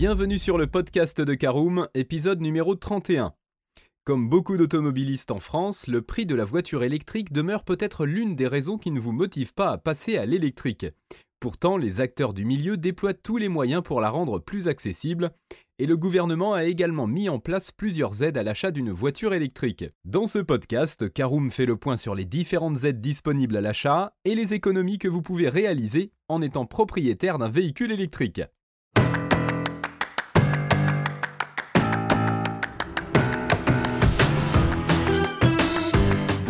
Bienvenue sur le podcast de Caroom, épisode numéro 31. Comme beaucoup d'automobilistes en France, le prix de la voiture électrique demeure peut-être l'une des raisons qui ne vous motive pas à passer à l'électrique. Pourtant, les acteurs du milieu déploient tous les moyens pour la rendre plus accessible, et le gouvernement a également mis en place plusieurs aides à l'achat d'une voiture électrique. Dans ce podcast, Caroom fait le point sur les différentes aides disponibles à l'achat et les économies que vous pouvez réaliser en étant propriétaire d'un véhicule électrique.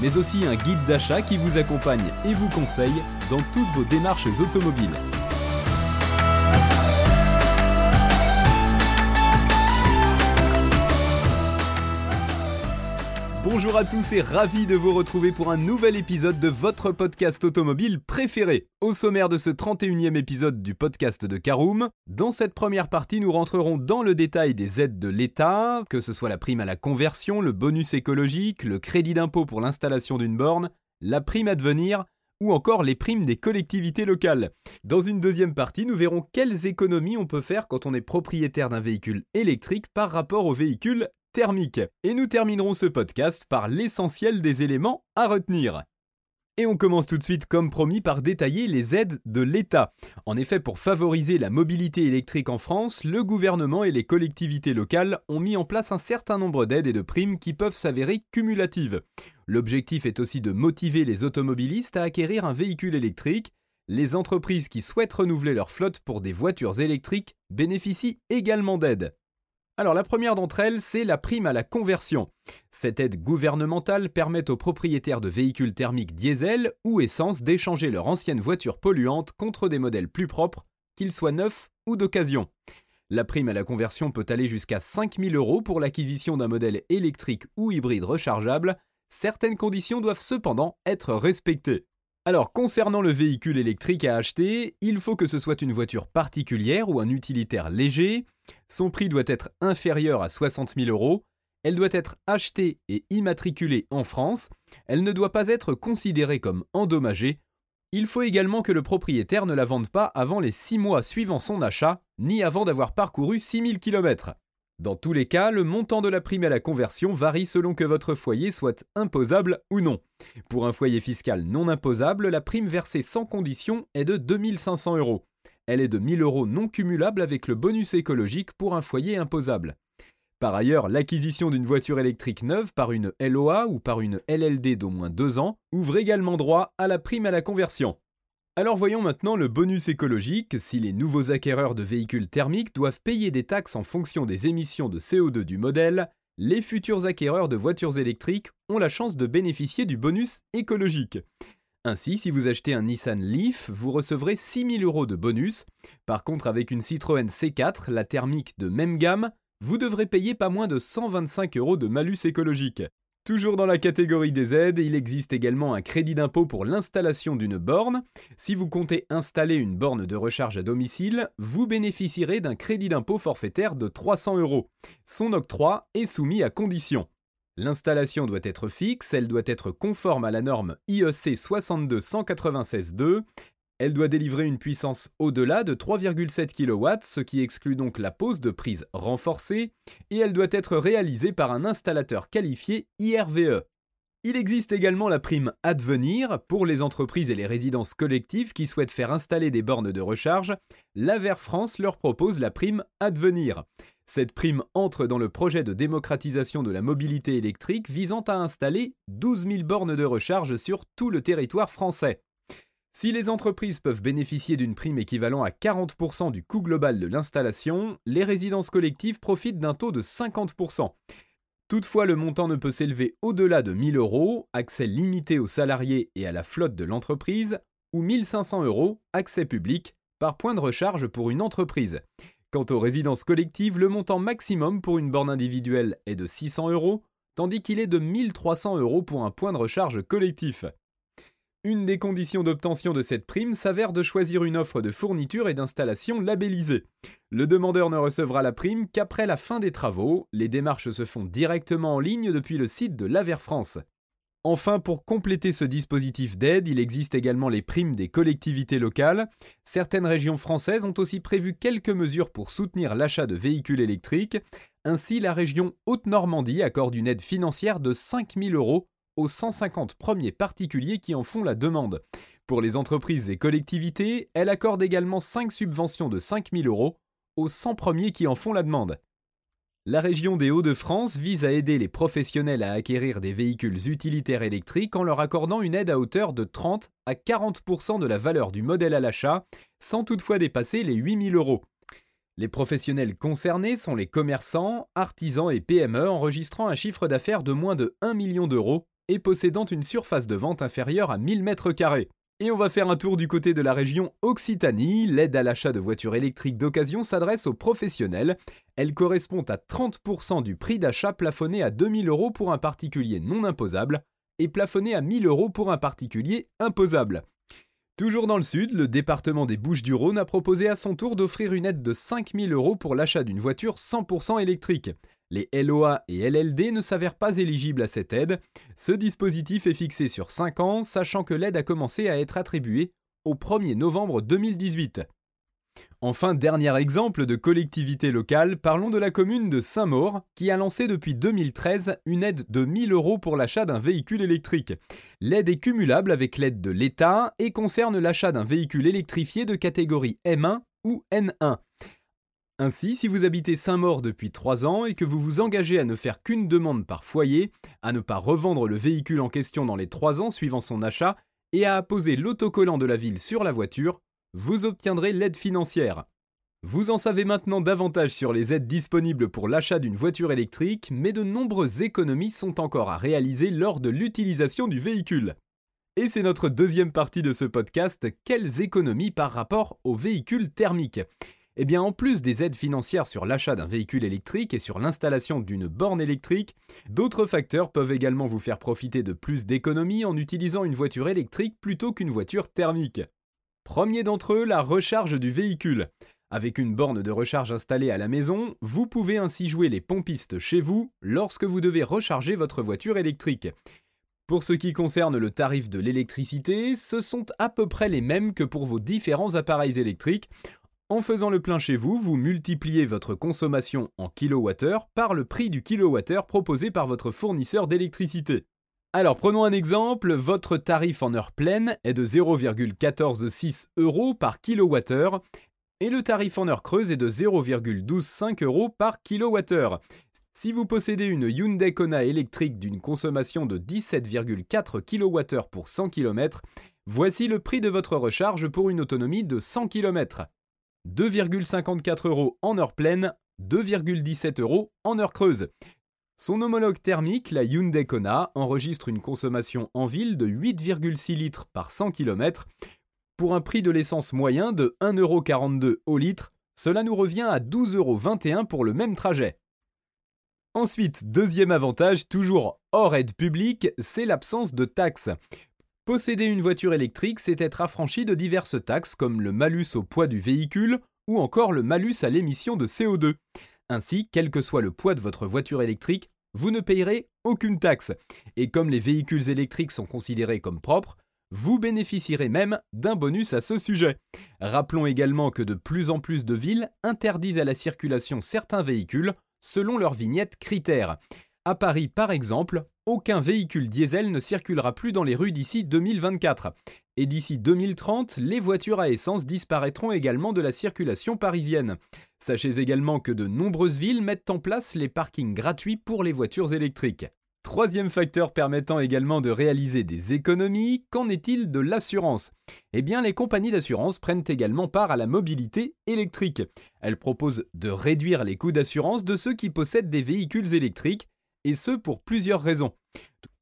mais aussi un guide d'achat qui vous accompagne et vous conseille dans toutes vos démarches automobiles. Bonjour à tous et ravi de vous retrouver pour un nouvel épisode de votre podcast automobile préféré. Au sommaire de ce 31e épisode du podcast de Caroom, dans cette première partie, nous rentrerons dans le détail des aides de l'État, que ce soit la prime à la conversion, le bonus écologique, le crédit d'impôt pour l'installation d'une borne, la prime à devenir ou encore les primes des collectivités locales. Dans une deuxième partie, nous verrons quelles économies on peut faire quand on est propriétaire d'un véhicule électrique par rapport au véhicule thermique. Et nous terminerons ce podcast par l'essentiel des éléments à retenir. Et on commence tout de suite, comme promis, par détailler les aides de l'État. En effet, pour favoriser la mobilité électrique en France, le gouvernement et les collectivités locales ont mis en place un certain nombre d'aides et de primes qui peuvent s'avérer cumulatives. L'objectif est aussi de motiver les automobilistes à acquérir un véhicule électrique. Les entreprises qui souhaitent renouveler leur flotte pour des voitures électriques bénéficient également d'aides. Alors la première d'entre elles, c'est la prime à la conversion. Cette aide gouvernementale permet aux propriétaires de véhicules thermiques diesel ou essence d'échanger leur ancienne voiture polluante contre des modèles plus propres, qu'ils soient neufs ou d'occasion. La prime à la conversion peut aller jusqu'à 5000 euros pour l'acquisition d'un modèle électrique ou hybride rechargeable. Certaines conditions doivent cependant être respectées. Alors, concernant le véhicule électrique à acheter, il faut que ce soit une voiture particulière ou un utilitaire léger. Son prix doit être inférieur à 60 000 euros. Elle doit être achetée et immatriculée en France. Elle ne doit pas être considérée comme endommagée. Il faut également que le propriétaire ne la vende pas avant les 6 mois suivant son achat, ni avant d'avoir parcouru 6000 km. Dans tous les cas, le montant de la prime à la conversion varie selon que votre foyer soit imposable ou non. Pour un foyer fiscal non imposable, la prime versée sans condition est de 2500 euros. Elle est de 1000 euros non cumulable avec le bonus écologique pour un foyer imposable. Par ailleurs, l'acquisition d'une voiture électrique neuve par une LOA ou par une LLD d'au moins 2 ans ouvre également droit à la prime à la conversion. Alors voyons maintenant le bonus écologique. Si les nouveaux acquéreurs de véhicules thermiques doivent payer des taxes en fonction des émissions de CO2 du modèle, les futurs acquéreurs de voitures électriques ont la chance de bénéficier du bonus écologique. Ainsi, si vous achetez un Nissan Leaf, vous recevrez 6000 euros de bonus. Par contre, avec une Citroën C4, la thermique de même gamme, vous devrez payer pas moins de 125 euros de malus écologique. Toujours dans la catégorie des aides, il existe également un crédit d'impôt pour l'installation d'une borne. Si vous comptez installer une borne de recharge à domicile, vous bénéficierez d'un crédit d'impôt forfaitaire de 300 euros. Son octroi est soumis à conditions. L'installation doit être fixe, elle doit être conforme à la norme IEC 62196-2 elle doit délivrer une puissance au-delà de 3,7 kW, ce qui exclut donc la pose de prise renforcée, et elle doit être réalisée par un installateur qualifié IRVE. Il existe également la prime Advenir pour les entreprises et les résidences collectives qui souhaitent faire installer des bornes de recharge. L'Aver France leur propose la prime Advenir. Cette prime entre dans le projet de démocratisation de la mobilité électrique visant à installer 12 000 bornes de recharge sur tout le territoire français. Si les entreprises peuvent bénéficier d'une prime équivalent à 40% du coût global de l'installation, les résidences collectives profitent d'un taux de 50%. Toutefois, le montant ne peut s'élever au-delà de 1000 euros, accès limité aux salariés et à la flotte de l'entreprise, ou 1500 euros, accès public, par point de recharge pour une entreprise. Quant aux résidences collectives, le montant maximum pour une borne individuelle est de 600 euros, tandis qu'il est de 1300 euros pour un point de recharge collectif. Une des conditions d'obtention de cette prime s'avère de choisir une offre de fourniture et d'installation labellisée. Le demandeur ne recevra la prime qu'après la fin des travaux. Les démarches se font directement en ligne depuis le site de l'Aver France. Enfin, pour compléter ce dispositif d'aide, il existe également les primes des collectivités locales. Certaines régions françaises ont aussi prévu quelques mesures pour soutenir l'achat de véhicules électriques. Ainsi, la région Haute-Normandie accorde une aide financière de 5 000 euros aux 150 premiers particuliers qui en font la demande. Pour les entreprises et collectivités, elle accorde également 5 subventions de 5 000 euros aux 100 premiers qui en font la demande. La région des Hauts-de-France vise à aider les professionnels à acquérir des véhicules utilitaires électriques en leur accordant une aide à hauteur de 30 à 40% de la valeur du modèle à l'achat, sans toutefois dépasser les 8000 euros. Les professionnels concernés sont les commerçants, artisans et PME enregistrant un chiffre d'affaires de moins de 1 million d'euros et possédant une surface de vente inférieure à 1000 m2. Et on va faire un tour du côté de la région Occitanie. L'aide à l'achat de voitures électriques d'occasion s'adresse aux professionnels. Elle correspond à 30% du prix d'achat plafonné à 2000 euros pour un particulier non imposable et plafonné à 1000 euros pour un particulier imposable. Toujours dans le sud, le département des Bouches-du-Rhône a proposé à son tour d'offrir une aide de 5000 euros pour l'achat d'une voiture 100% électrique. Les LOA et LLD ne s'avèrent pas éligibles à cette aide. Ce dispositif est fixé sur 5 ans, sachant que l'aide a commencé à être attribuée au 1er novembre 2018. Enfin, dernier exemple de collectivité locale, parlons de la commune de Saint-Maur, qui a lancé depuis 2013 une aide de 1000 euros pour l'achat d'un véhicule électrique. L'aide est cumulable avec l'aide de l'État et concerne l'achat d'un véhicule électrifié de catégorie M1 ou N1. Ainsi, si vous habitez Saint-Maur depuis 3 ans et que vous vous engagez à ne faire qu'une demande par foyer, à ne pas revendre le véhicule en question dans les 3 ans suivant son achat et à apposer l'autocollant de la ville sur la voiture, vous obtiendrez l'aide financière. Vous en savez maintenant davantage sur les aides disponibles pour l'achat d'une voiture électrique, mais de nombreuses économies sont encore à réaliser lors de l'utilisation du véhicule. Et c'est notre deuxième partie de ce podcast, quelles économies par rapport aux véhicules thermiques? Eh bien, en plus des aides financières sur l'achat d'un véhicule électrique et sur l'installation d'une borne électrique, d'autres facteurs peuvent également vous faire profiter de plus d'économies en utilisant une voiture électrique plutôt qu'une voiture thermique. Premier d'entre eux, la recharge du véhicule. Avec une borne de recharge installée à la maison, vous pouvez ainsi jouer les pompistes chez vous lorsque vous devez recharger votre voiture électrique. Pour ce qui concerne le tarif de l'électricité, ce sont à peu près les mêmes que pour vos différents appareils électriques, en faisant le plein chez vous, vous multipliez votre consommation en kilowattheure par le prix du kilowattheure proposé par votre fournisseur d'électricité. Alors prenons un exemple, votre tarif en heure pleine est de 0,146 euros par kilowattheure et le tarif en heure creuse est de 0,125 euros par kilowattheure. Si vous possédez une Hyundai Kona électrique d'une consommation de 17,4 kWh pour 100 km, voici le prix de votre recharge pour une autonomie de 100 km. 2,54 euros en heure pleine, 2,17 euros en heure creuse. Son homologue thermique, la Hyundai Kona, enregistre une consommation en ville de 8,6 litres par 100 km. Pour un prix de l'essence moyen de 1,42€ au litre, cela nous revient à 12,21€ pour le même trajet. Ensuite, deuxième avantage, toujours hors aide publique, c'est l'absence de taxes. Posséder une voiture électrique, c'est être affranchi de diverses taxes comme le malus au poids du véhicule ou encore le malus à l'émission de CO2. Ainsi, quel que soit le poids de votre voiture électrique, vous ne payerez aucune taxe. Et comme les véhicules électriques sont considérés comme propres, vous bénéficierez même d'un bonus à ce sujet. Rappelons également que de plus en plus de villes interdisent à la circulation certains véhicules selon leurs vignettes critères. À Paris, par exemple, aucun véhicule diesel ne circulera plus dans les rues d'ici 2024. Et d'ici 2030, les voitures à essence disparaîtront également de la circulation parisienne. Sachez également que de nombreuses villes mettent en place les parkings gratuits pour les voitures électriques. Troisième facteur permettant également de réaliser des économies, qu'en est-il de l'assurance? Eh bien, les compagnies d'assurance prennent également part à la mobilité électrique. Elles proposent de réduire les coûts d'assurance de ceux qui possèdent des véhicules électriques et ce pour plusieurs raisons.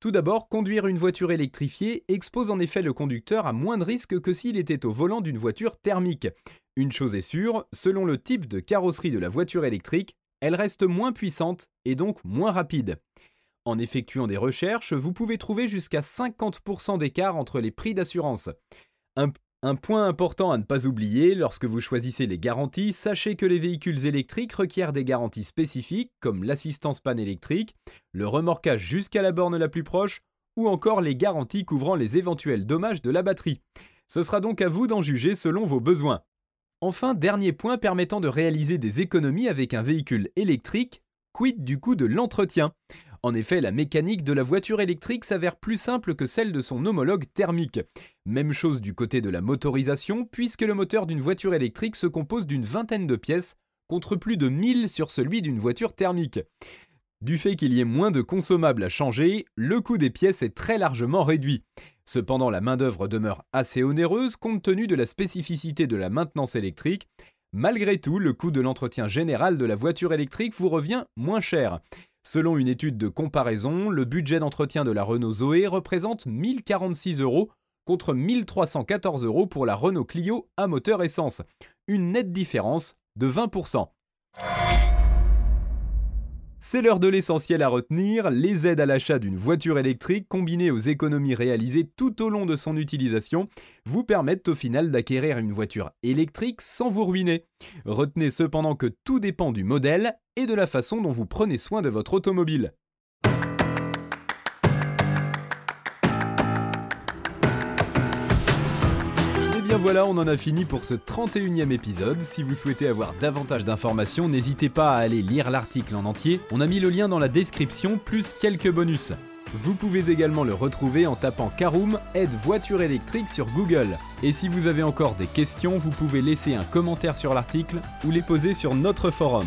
Tout d'abord, conduire une voiture électrifiée expose en effet le conducteur à moins de risques que s'il était au volant d'une voiture thermique. Une chose est sûre, selon le type de carrosserie de la voiture électrique, elle reste moins puissante et donc moins rapide. En effectuant des recherches, vous pouvez trouver jusqu'à 50% d'écart entre les prix d'assurance. Un, point important à ne pas oublier, lorsque vous choisissez les garanties, sachez que les véhicules électriques requièrent des garanties spécifiques comme l'assistance panne électrique, le remorquage jusqu'à la borne la plus proche, ou encore les garanties couvrant les éventuels dommages de la batterie. Ce sera donc à vous d'en juger selon vos besoins. Enfin, dernier point permettant de réaliser des économies avec un véhicule électrique, quid du coût de l'entretien? En effet, la mécanique de la voiture électrique s'avère plus simple que celle de son homologue thermique. Même chose du côté de la motorisation, puisque le moteur d'une voiture électrique se compose d'une vingtaine de pièces, contre plus de 1000 sur celui d'une voiture thermique. Du fait qu'il y ait moins de consommables à changer, le coût des pièces est très largement réduit. Cependant, la main-d'œuvre demeure assez onéreuse compte tenu de la spécificité de la maintenance électrique. Malgré tout, le coût de l'entretien général de la voiture électrique vous revient moins cher. Selon une étude de comparaison, le budget d'entretien de la Renault Zoé représente 1046 euros contre 1314 euros pour la Renault Clio à moteur essence. Une nette différence de 20%. C'est l'heure de l'essentiel à retenir, les aides à l'achat d'une voiture électrique combinées aux économies réalisées tout au long de son utilisation vous permettent au final d'acquérir une voiture électrique sans vous ruiner. Retenez cependant que tout dépend du modèle et de la façon dont vous prenez soin de votre automobile. Voilà, on en a fini pour ce 31e épisode. Si vous souhaitez avoir davantage d'informations, n'hésitez pas à aller lire l'article en entier. On a mis le lien dans la description, plus quelques bonus. Vous pouvez également le retrouver en tapant Caroom aide voiture électrique sur Google. Et si vous avez encore des questions, vous pouvez laisser un commentaire sur l'article ou les poser sur notre forum.